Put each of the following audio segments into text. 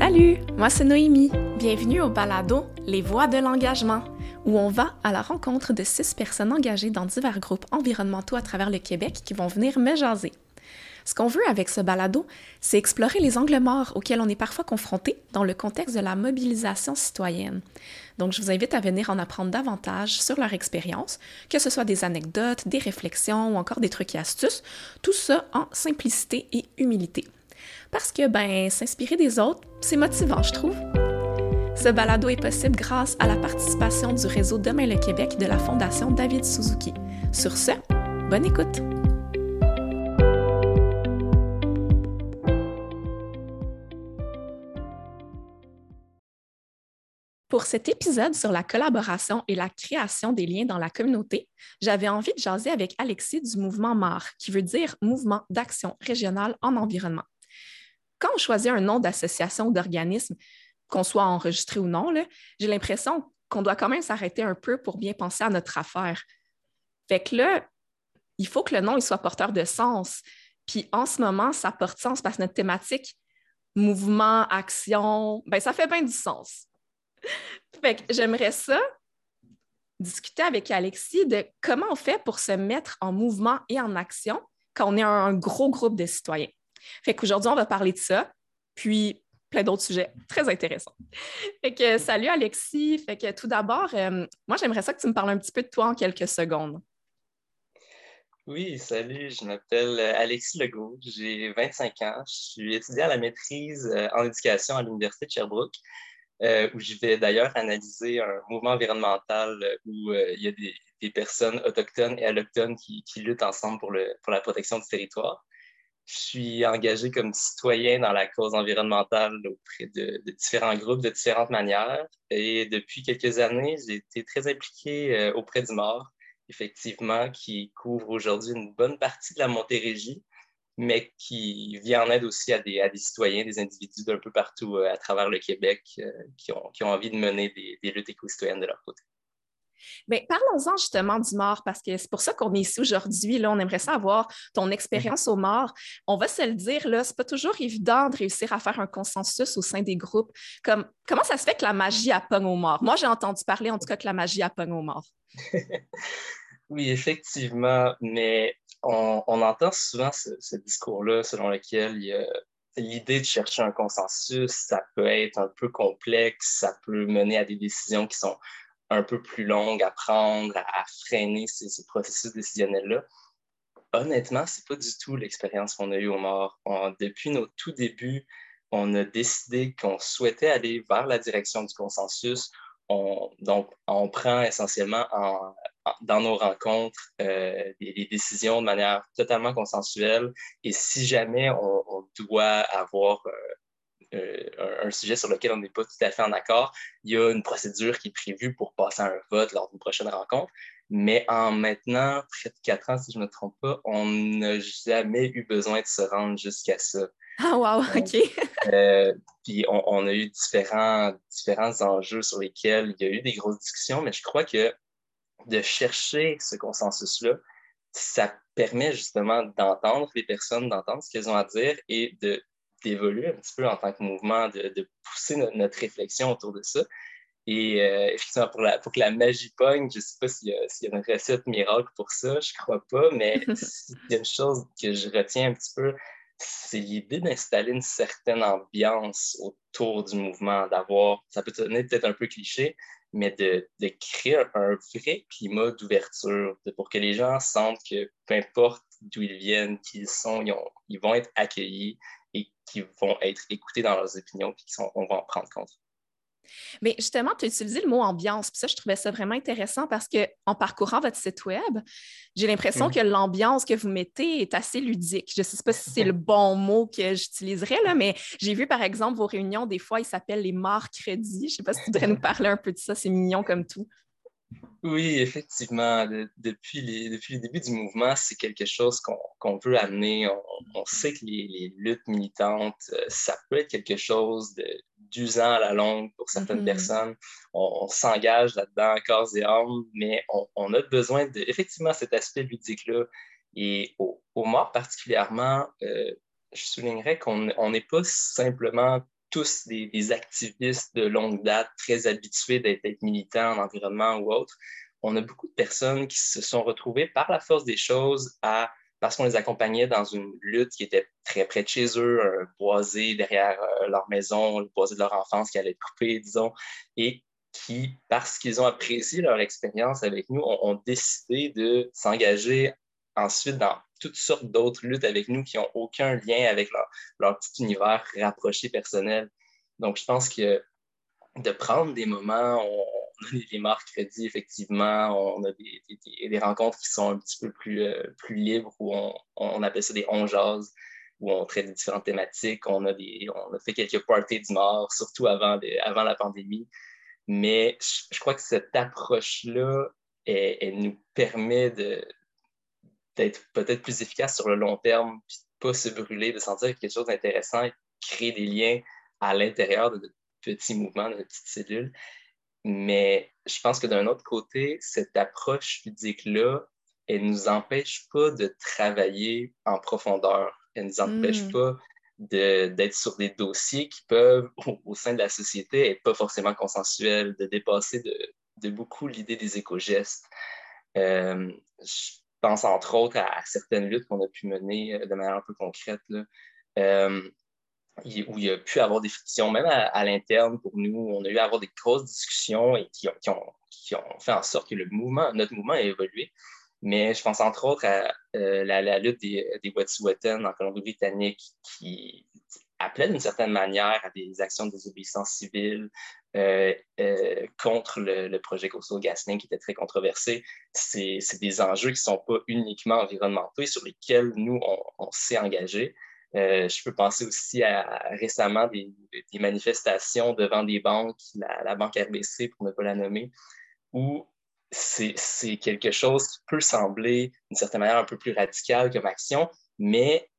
Salut, moi c'est Noémie. Bienvenue au balado Les Voix de l'engagement, où on va à la rencontre de six personnes engagées dans divers groupes environnementaux à travers le Québec qui vont venir me jaser. Ce qu'on veut avec ce balado, c'est explorer les angles morts auxquels on est parfois confronté dans le contexte de la mobilisation citoyenne. Donc, je vous invite à venir en apprendre davantage sur leur expérience, que ce soit des anecdotes, des réflexions ou encore des trucs et astuces, tout ça en simplicité et humilité. Parce que, ben, s'inspirer des autres, c'est motivant, je trouve. Ce balado est possible grâce à la participation du réseau Demain le Québec de la Fondation David Suzuki. Sur ce, bonne écoute! Pour cet épisode sur la collaboration et la création des liens dans la communauté, j'avais envie de jaser avec Alexis du mouvement MAR, qui veut dire Mouvement d'action régionale en environnement. Quand on choisit un nom d'association ou d'organisme, qu'on soit enregistré ou non, j'ai l'impression qu'on doit quand même s'arrêter un peu pour bien penser à notre affaire. Fait que là, il faut que le nom il soit porteur de sens. Puis en ce moment, ça porte sens parce que notre thématique, mouvement, action, ben ça fait bien du sens. fait que j'aimerais ça discuter avec Alexis de comment on fait pour se mettre en mouvement et en action quand on est un gros groupe de citoyens. Fait qu'aujourd'hui, on va parler de ça, puis plein d'autres sujets très intéressants. Fait que salut Alexis. Fait que tout d'abord, euh, moi, j'aimerais ça que tu me parles un petit peu de toi en quelques secondes. Oui, salut, je m'appelle euh, Alexis Legault, j'ai 25 ans, je suis étudiant à la maîtrise euh, en éducation à l'Université de Sherbrooke. Où je vais d'ailleurs analyser un mouvement environnemental où il y a des, personnes autochtones et allochtones qui, luttent ensemble pour, pour la protection du territoire. Je suis engagé comme citoyen dans la cause environnementale auprès de, différents groupes de différentes manières. Et depuis quelques années, j'ai été très impliqué auprès du MOR, effectivement, qui couvre aujourd'hui une bonne partie de la Montérégie, mais qui vient en aide aussi à des, citoyens, des individus d'un peu partout euh, à travers le Québec euh, qui, ont, envie de mener des, luttes éco-citoyennes de leur côté. Parlons-en justement du mort, parce que c'est pour ça qu'on est ici aujourd'hui. On aimerait savoir ton expérience au mort. On va se le dire, là, c'est pas toujours évident de réussir à faire un consensus au sein des groupes. Comme, comment ça se fait que la magie a pogne au mort? Moi, j'ai entendu parler, en tout cas, que la magie a pogne au mort. oui, effectivement, mais on, entend souvent ce, discours-là selon lequel l'idée de chercher un consensus, ça peut être un peu complexe, ça peut mener à des décisions qui sont un peu plus longues à prendre, à, freiner ces, processus décisionnels-là. Honnêtement, ce n'est pas du tout l'expérience qu'on a eue au mort. depuis nos tout débuts, on a décidé qu'on souhaitait aller vers la direction du consensus. donc, on prend essentiellement en, dans nos rencontres euh, des, décisions de manière totalement consensuelle. Et si jamais on, doit avoir euh, euh, un, sujet sur lequel on n'est pas tout à fait en accord, il y a une procédure qui est prévue pour passer à un vote lors d'une prochaine rencontre. Mais en maintenant près de quatre ans, si je ne me trompe pas, on n'a jamais eu besoin de se rendre jusqu'à ça. Ah, wow, OK. puis on, on, a eu différents, différents enjeux sur lesquels il y a eu des grosses discussions, mais je crois que de chercher ce consensus-là, ça permet justement d'entendre les personnes, d'entendre ce qu'elles ont à dire et de d'évoluer un petit peu en tant que mouvement, de, pousser notre, réflexion autour de ça. Et euh, effectivement, pour, la, pour, que la magie pogne, je ne sais pas s'il y, y, a une recette miracle pour ça, je ne crois pas, mais s'il y a une chose que je retiens un petit peu, c'est l'idée d'installer une certaine ambiance autour du mouvement, d'avoir, ça peut donner peut-être un peu cliché, mais de, créer un, vrai climat d'ouverture pour que les gens sentent que peu importe d'où ils viennent, qui ils sont, ils, vont être accueillis et qu'ils vont être écoutés dans leurs opinions et qu'on va en prendre compte. Mais justement, tu as utilisé le mot ambiance. Puis ça, je trouvais ça vraiment intéressant parce qu'en parcourant votre site Web, j'ai l'impression mm. que l'ambiance que vous mettez est assez ludique. Je ne sais pas si c'est le bon mot que j'utiliserais, là, mais j'ai vu, par exemple, vos réunions, des fois, ils s'appellent les crédits. Je ne sais pas si tu voudrais nous parler un peu de ça. C'est mignon comme tout. Oui, effectivement. depuis, les, depuis le début du mouvement, c'est quelque chose qu'on veut amener. On, sait que les, luttes militantes, euh, ça peut être quelque chose d'usant à la longue pour certaines mm-hmm. personnes. On, s'engage là-dedans, corps et âme, mais on, a besoin de, effectivement, cet aspect ludique-là. Et au, au mort particulièrement, euh, je soulignerais qu'on n'est pas simplement tous des, activistes de longue date, très habitués d'être militants en environnement ou autre. On a beaucoup de personnes qui se sont retrouvées par la force des choses à parce qu'on les accompagnait dans une lutte qui était très près de chez eux, un boisé derrière euh, leur maison, le boisé de leur enfance qui allait être coupé, disons, et qui, parce qu'ils ont apprécié leur expérience avec nous, ont, décidé de s'engager ensuite dans toutes sortes d'autres luttes avec nous qui n'ont aucun lien avec leur, petit univers rapproché personnel. Donc, je pense que de prendre des moments, on, a des mercredis, effectivement, on a des, rencontres qui sont un petit peu plus, euh, plus libres, où on, appelle ça des on où on traite différentes thématiques. On a, des, on a fait quelques parties du mort, surtout avant, avant la pandémie. Mais je, crois que cette approche-là, elle, nous permet d'être peut-être plus efficace sur le long terme, puis de ne pas se brûler, de sentir quelque chose d'intéressant, créer des liens à l'intérieur de notre petits mouvements, de notre petite cellule. Mais je pense que d'un autre côté, cette approche ludique-là, elle ne nous empêche pas de travailler en profondeur. Elle ne nous empêche hmm. pas d'être sur des dossiers qui peuvent, au, sein de la société, être pas forcément consensuels, de dépasser de, beaucoup l'idée des éco-gestes. Euh, je pense entre autres à, certaines luttes qu'on a pu mener euh, de manière un peu concrète. Là. Euh, où il y a pu avoir des frictions, même à, l'interne pour nous. On a eu à avoir des grosses discussions et qui ont, qui ont, fait en sorte que le mouvement, notre mouvement a évolué. Mais je pense entre autres à euh, la, lutte des, des Wet'suwet'en en Colombie-Britannique qui appelait d'une certaine manière à des actions de désobéissance civile euh, euh, contre le, projet Coastal qui était très controversé. C'est des enjeux qui ne sont pas uniquement environnementaux et sur lesquels nous, on s'est engagé. Euh, je peux penser aussi à récemment des, manifestations devant des banques, la, banque RBC pour ne pas la nommer, où c'est quelque chose qui peut sembler d'une certaine manière un peu plus radical comme action, mais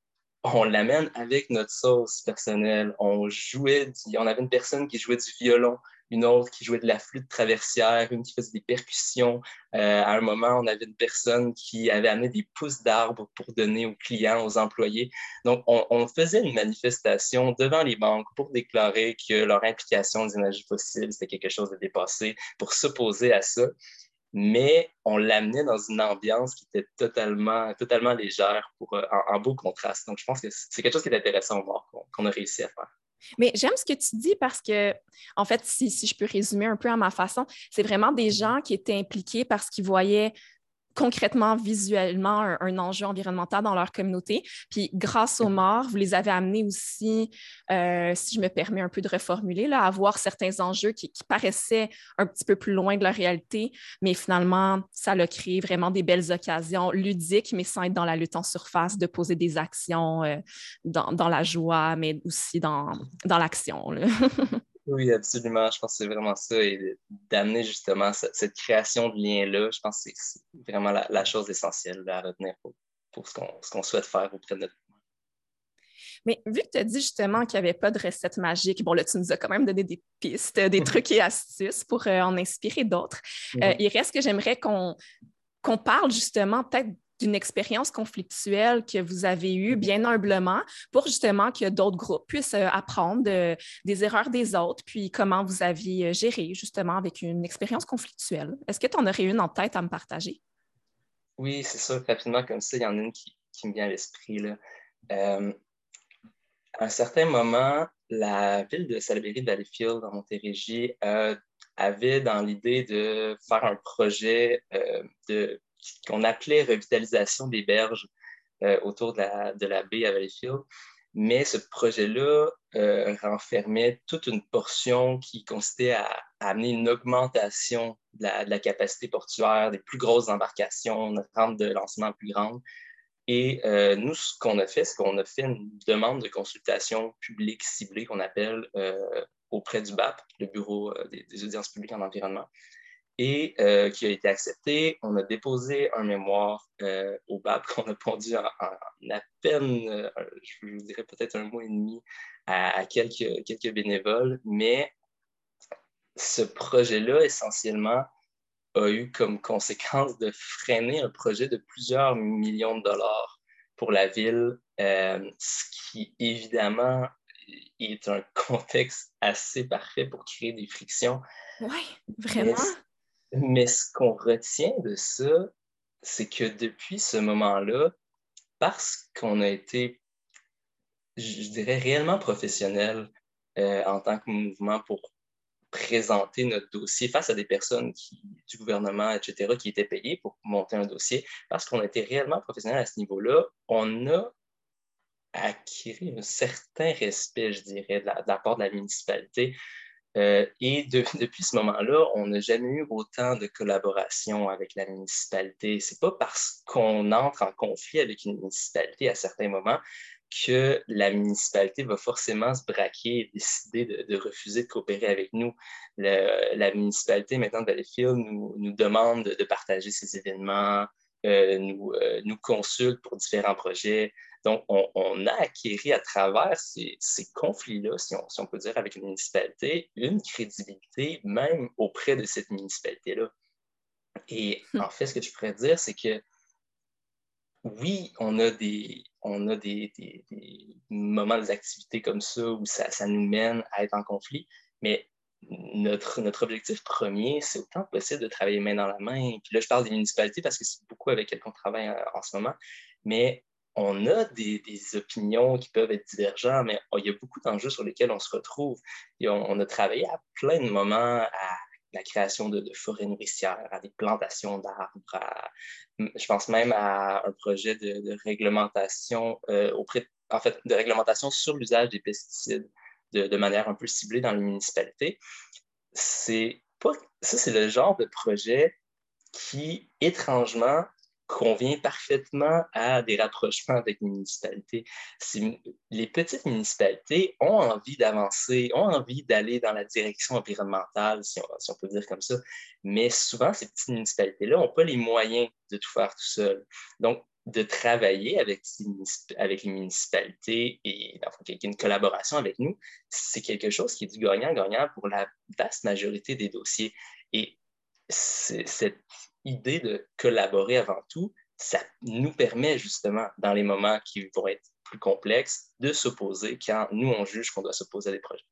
on l'amène avec notre sauce personnelle. On jouait, on avait une personne qui jouait du violon, une autre qui jouait de la flûte traversière, une qui faisait des percussions. Euh, à un moment, on avait une personne qui avait amené des pousses d'arbres pour donner aux clients, aux employés. Donc, on, faisait une manifestation devant les banques pour déclarer que leur implication des énergies fossiles, c'était quelque chose de dépassé, pour s'opposer à ça. Mais on l'amenait dans une ambiance qui était totalement, totalement légère pour, euh, en, beau contraste. Donc, je pense que c'est quelque chose qui est intéressant à voir, qu'on a réussi à faire. Mais j'aime ce que tu dis parce que, en fait, si, si, je peux résumer un peu à ma façon, c'est vraiment des gens qui étaient impliqués parce qu'ils voyaient concrètement, visuellement, un, enjeu environnemental dans leur communauté. Puis grâce aux morts, vous les avez amenés aussi, euh, si je me permets un peu de reformuler, là, à voir certains enjeux qui, paraissaient un petit peu plus loin de la réalité, mais finalement, ça a créé vraiment des belles occasions ludiques, mais sans être dans la lutte en surface, de poser des actions euh, dans, dans, la joie, mais aussi dans, dans l'action. Oui, absolument. Je pense que c'est vraiment ça. Et d'amener justement cette, création de lien-là, je pense que c'est vraiment la, chose essentielle à retenir pour, ce qu'on souhaite faire auprès de notre mais vu que tu as dit justement qu'il n'y avait pas de recette magique, bon là, tu nous as quand même donné des pistes, des trucs et astuces pour euh, en inspirer d'autres. Euh, il reste que j'aimerais qu'on qu'on parle justement peut-être d'une expérience conflictuelle que vous avez eue bien humblement pour justement que d'autres groupes puissent euh, apprendre des erreurs des autres, puis comment vous aviez euh, géré justement avec une expérience conflictuelle. Est-ce que tu en aurais une en tête à me partager? Oui, c'est ça. Rapidement, comme ça, il y en a une qui, me vient à l'esprit. Euh, à un certain moment, la ville de Salaberry Valleyfield, en Montérégie, avait dans l'idée de faire un projet de qu'on appelait revitalisation des berges euh, autour de la, de la, baie à Valleyfield. Mais ce projet-là euh, renfermait toute une portion qui consistait à, amener une augmentation de la, capacité portuaire, des plus grosses embarcations, une rampe de lancement plus grande. Et euh, nous, ce qu'on a fait, c'est qu'on a fait une demande de consultation publique ciblée qu'on appelle auprès du BAP, le Bureau des, audiences publiques en environnement et euh, qui a été accepté. On a déposé un mémoire euh, au BAP qu'on a pondu en, à peine, euh, je vous dirais peut-être un mois et demi, à, quelques, quelques bénévoles, mais ce projet-là, essentiellement, a eu comme conséquence de freiner un projet de plusieurs millions de dollars pour la ville, ce qui, évidemment, est un contexte assez parfait pour créer des frictions. Oui, vraiment? Mais, ce qu'on retient de ça, c'est que depuis ce moment-là, parce qu'on a été, je dirais, réellement professionnel euh, en tant que mouvement pour présenter notre dossier face à des personnes du gouvernement, etc., qui étaient payées pour monter un dossier, parce qu'on était réellement professionnel à ce niveau-là, on a acquis un certain respect, je dirais, de la, part de la municipalité. Euh, et depuis ce moment-là, on n'a jamais eu autant de collaboration avec la municipalité. C'est pas parce qu'on entre en conflit avec une municipalité à certains moments que la municipalité va forcément se braquer et décider de, refuser de coopérer avec nous. la municipalité maintenant de Valleyfield nous, nous demande de, partager ces événements, euh, nous, euh, nous consulte pour différents projets. Donc, on, a acquis à travers ces, conflits-là, si on, si on, peut dire, avec une municipalité, une crédibilité même auprès de cette municipalité-là. Et hmm. en fait, ce que je pourrais dire, c'est que oui, on a des, on a des, moments d'activité comme ça où ça, nous mène à être en conflit, mais notre, notre objectif premier, c'est autant que possible de travailler main dans la main. Puis là, je parle des municipalités parce que c'est beaucoup avec elles qu'on travaille en, en, ce moment, mais on a des, opinions qui peuvent être divergentes, mais il y a beaucoup d'enjeux sur lesquels on se retrouve. Et on, a travaillé à plein de moments à la création de, forêts nourricières, à des plantations d'arbres. Je pense même à un projet de, réglementation euh, en fait, de réglementation sur l'usage des pesticides de, manière un peu ciblée dans les municipalités. C'est pas, ça, c'est le genre de projet qui, étrangement, convient parfaitement à des rapprochements avec les municipalités. Les petites municipalités ont envie d'avancer, ont envie d'aller dans la direction environnementale, si on, peut dire comme ça, mais souvent, ces petites municipalités-là n'ont pas les moyens de tout faire tout seul. Donc, de travailler avec, les municipalités et d'avoir une collaboration avec nous, c'est quelque chose qui est du gagnant-gagnant pour la vaste majorité des dossiers. Et cette idée de collaborer avant tout, ça nous permet justement, dans les moments qui vont être plus complexes, de s'opposer quand nous, on juge qu'on doit s'opposer à des projets.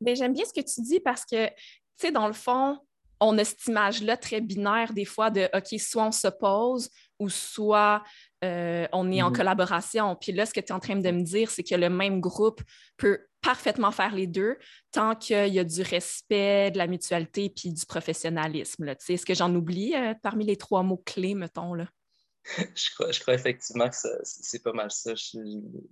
Bien, j'aime bien ce que tu dis parce que, tu sais, dans le fond, on a cette image-là très binaire des fois de OK, soit on s'oppose ou soit euh, on est en mm-hmm. collaboration. Puis là, ce que tu es en train de me dire, c'est que le même groupe peut parfaitement faire les deux tant qu'il y a du respect, de la mutualité puis du professionnalisme. Est-ce que j'en oublie euh, parmi les trois mots clés, mettons? Là? je, crois, je crois effectivement que c'est pas mal ça.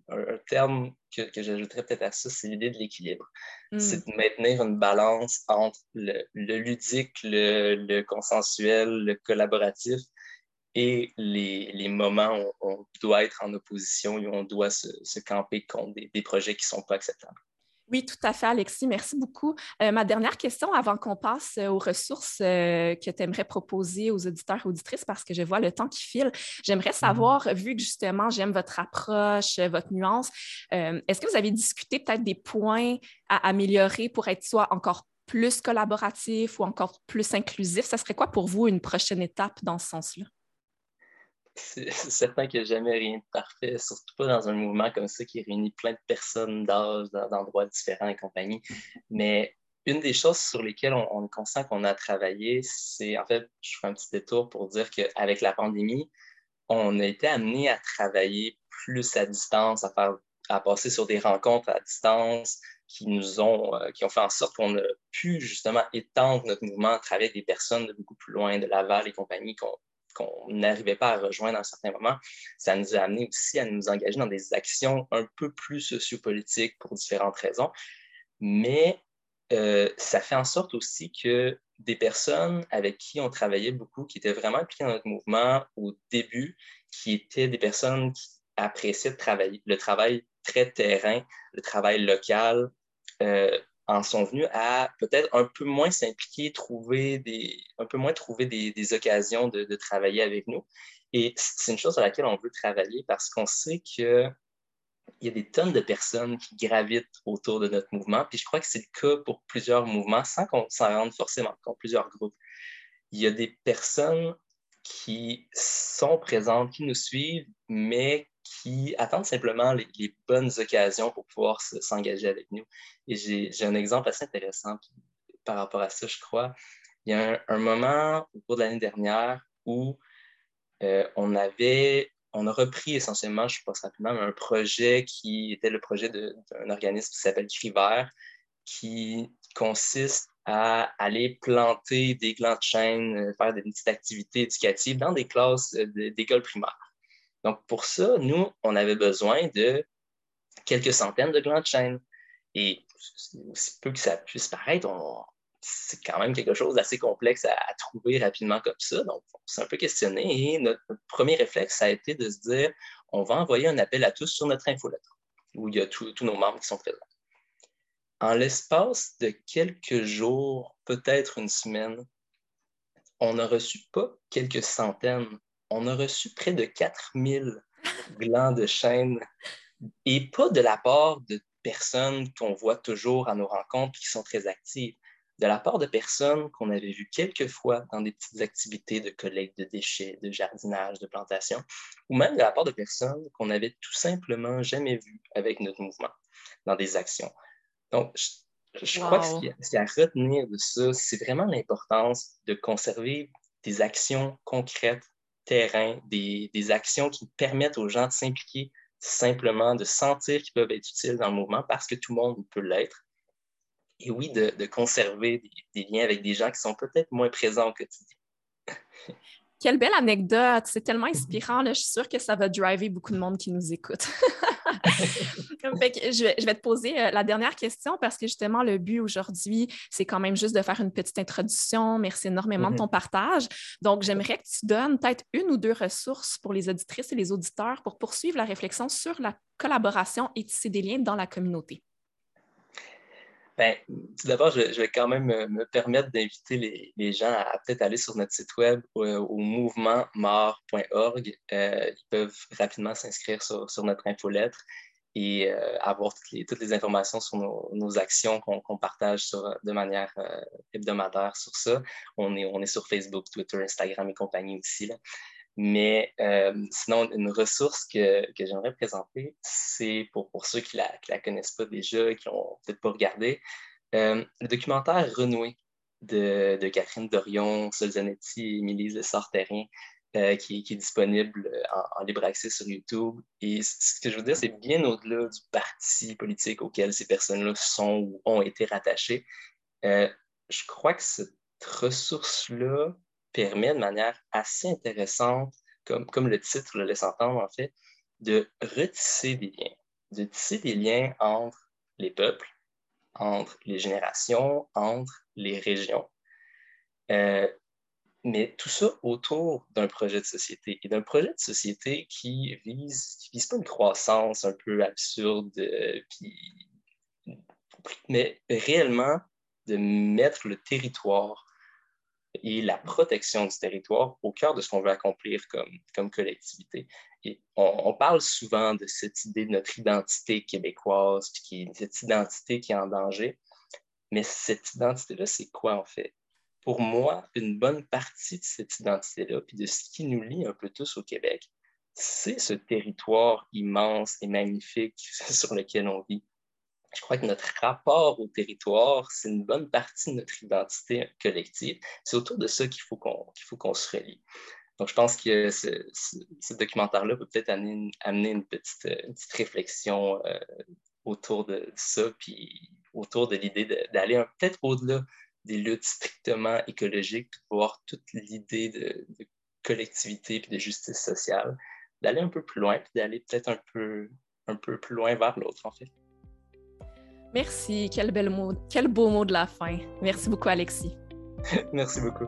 un, terme que, que j'ajouterais peut-être à ça, c'est l'idée de l'équilibre. Hmm. C'est de maintenir une balance entre le, ludique, le, consensuel, le collaboratif et les, les, moments où on doit être en opposition et où on doit se, se camper contre des, des projets qui ne sont pas acceptables. Oui, tout à fait, Alexis. Merci beaucoup. Euh, ma dernière question avant qu'on passe euh, aux ressources euh, que tu aimerais proposer aux auditeurs et auditrices, parce que je vois le temps qui file, j'aimerais mm-hmm. savoir, vu que justement j'aime votre approche, votre nuance, est-ce que vous avez discuté peut-être des points à améliorer pour être soit encore plus collaboratif ou encore plus inclusif? Ça serait quoi pour vous une prochaine étape dans ce sens-là? c'est certain qu'il n'y a jamais rien de parfait, surtout pas dans un mouvement comme ça qui réunit plein de personnes d'âge, d'endroits différents et compagnie. Mais une des choses sur lesquelles on, conscient qu'on a travaillé, c'est en fait, je fais un petit détour pour dire qu'avec la pandémie, on a été amené à travailler plus à distance, à, faire, à passer sur des rencontres à distance qui nous ont, euh, qui ont fait en sorte qu'on a pu justement étendre notre mouvement à travers des personnes de beaucoup plus loin, de Laval et compagnie, qu'on n'arrivait pas à rejoindre à un certain moment, ça nous a amené aussi à nous engager dans des actions un peu plus sociopolitiques pour différentes raisons. Mais euh, ça fait en sorte aussi que des personnes avec qui on travaillait beaucoup, qui étaient vraiment impliquées dans notre mouvement au début, qui étaient des personnes qui appréciaient le travail très terrain, le travail local, euh, en sont venus à peut-être un peu moins s'impliquer, trouver des, un peu moins trouver des, des occasions de, de, travailler avec nous. Et c'est une chose sur laquelle on veut travailler parce qu'on sait qu'il y a des tonnes de personnes qui gravitent autour de notre mouvement. Puis je crois que c'est le cas pour plusieurs mouvements sans qu'on s'en rende forcément compte, plusieurs groupes. Il y a des personnes qui sont présentes, qui nous suivent, mais qui attendent simplement les, bonnes occasions pour pouvoir s'engager avec nous. Et j'ai un exemple assez intéressant par rapport à ça, je crois. Il y a un, moment au cours de l'année dernière où euh, on avait, on a repris essentiellement, je pense rapidement, un projet qui était le projet d'un organisme qui s'appelle Crivert, qui consiste à aller planter des glands de chêne, euh, faire des petites activités éducatives dans des classes euh, d'école primaire. Donc, pour ça, nous, on avait besoin de quelques centaines de glands de. Et aussi peu que ça puisse paraître, c'est quand même quelque chose d'assez complexe à, trouver rapidement comme ça. Donc, on s'est un peu questionné et notre, premier réflexe, ça a été de se dire on va envoyer un appel à tous sur notre infolettre où il y a tous nos membres qui sont présents. En l'espace de quelques jours, peut-être une semaine, on n'a reçu pas quelques centaines, on a reçu près de 4000 glands de chêne et pas de la part de personnes qu'on voit toujours à nos rencontres qui sont très actives, de la part de personnes qu'on avait vues quelques fois dans des petites activités de collecte de déchets, de jardinage, de plantation, ou même de la part de personnes qu'on n'avait tout simplement jamais vues avec notre mouvement dans des actions. Donc, je, crois que ce qu'il y, a à retenir de ça, c'est vraiment l'importance de conserver des actions concrètes, terrain, des, actions qui permettent aux gens de s'impliquer simplement, de sentir qu'ils peuvent être utiles dans le mouvement parce que tout le monde peut l'être. Et oui, de, de conserver des, des, liens avec des gens qui sont peut-être moins présents au quotidien. Quelle belle anecdote! C'est tellement inspirant. Là. Je suis sûre que ça va driver beaucoup de monde qui nous écoute. je, vais, je, vais, te poser euh, la dernière question parce que justement, le but aujourd'hui, c'est quand même juste de faire une petite introduction. Merci énormément de ton mm-hmm. partage. Donc, j'aimerais que tu donnes peut-être une ou deux ressources pour les auditrices et les auditeurs pour poursuivre la réflexion sur la collaboration et tisser des liens dans la communauté. Bien, tout d'abord, je, vais quand même me, permettre d'inviter les, gens à, peut-être aller sur notre site web au, au mouvementmort.org. Euh, ils peuvent rapidement s'inscrire sur, notre infolettre et euh, avoir toutes les, informations sur nos, actions qu'on partage de manière euh, hebdomadaire sur ça. On est, on est sur Facebook, Twitter, Instagram et compagnie aussi. Là. Mais sinon, une ressource que, que j'aimerais présenter, c'est pour, pour ceux qui ne la, connaissent pas déjà, qui n'ont peut-être pas regardé, le documentaire Renoué de, de Catherine Dorion, Solzanetti et Émilie Lessard-Terrien, euh, qui, qui, est disponible en, libre accès sur YouTube. Et ce que je veux dire, c'est bien au-delà du parti politique auquel ces personnes-là sont ou ont été rattachées. Euh, je crois que cette ressource-là permet de manière assez intéressante, comme, comme le titre le laisse entendre en fait, de retisser des liens, de tisser des liens entre les peuples, entre les générations, entre les régions. Euh, mais tout ça autour d'un projet de société et d'un projet de société qui vise, qui vise pas une croissance un peu absurde, euh, mais réellement de mettre le territoire et la protection du territoire au cœur de ce qu'on veut accomplir comme, collectivité. On, parle souvent de cette idée de notre identité québécoise, puis cette identité qui est en danger. Mais cette identité-là, c'est quoi en fait? Pour moi, une bonne partie de cette identité-là, puis de ce qui nous lie un peu tous au Québec, c'est ce territoire immense et magnifique sur lequel on vit je crois que notre rapport au territoire, c'est une bonne partie de notre identité collective. C'est autour de ça qu'il faut qu'on se relie. Donc, je pense que ce, documentaire-là peut peut-être amener, une, petite, petite réflexion euh, autour de ça, puis autour de l'idée d'aller peut-être au-delà des luttes strictement écologiques, puis de voir toute l'idée de, de, collectivité puis de justice sociale, d'aller un peu plus loin, puis d'aller peut-être un peu, un peu plus loin vers l'autre, en fait. Merci, quel, beau mot de la fin. Merci beaucoup, Alexis. Merci beaucoup.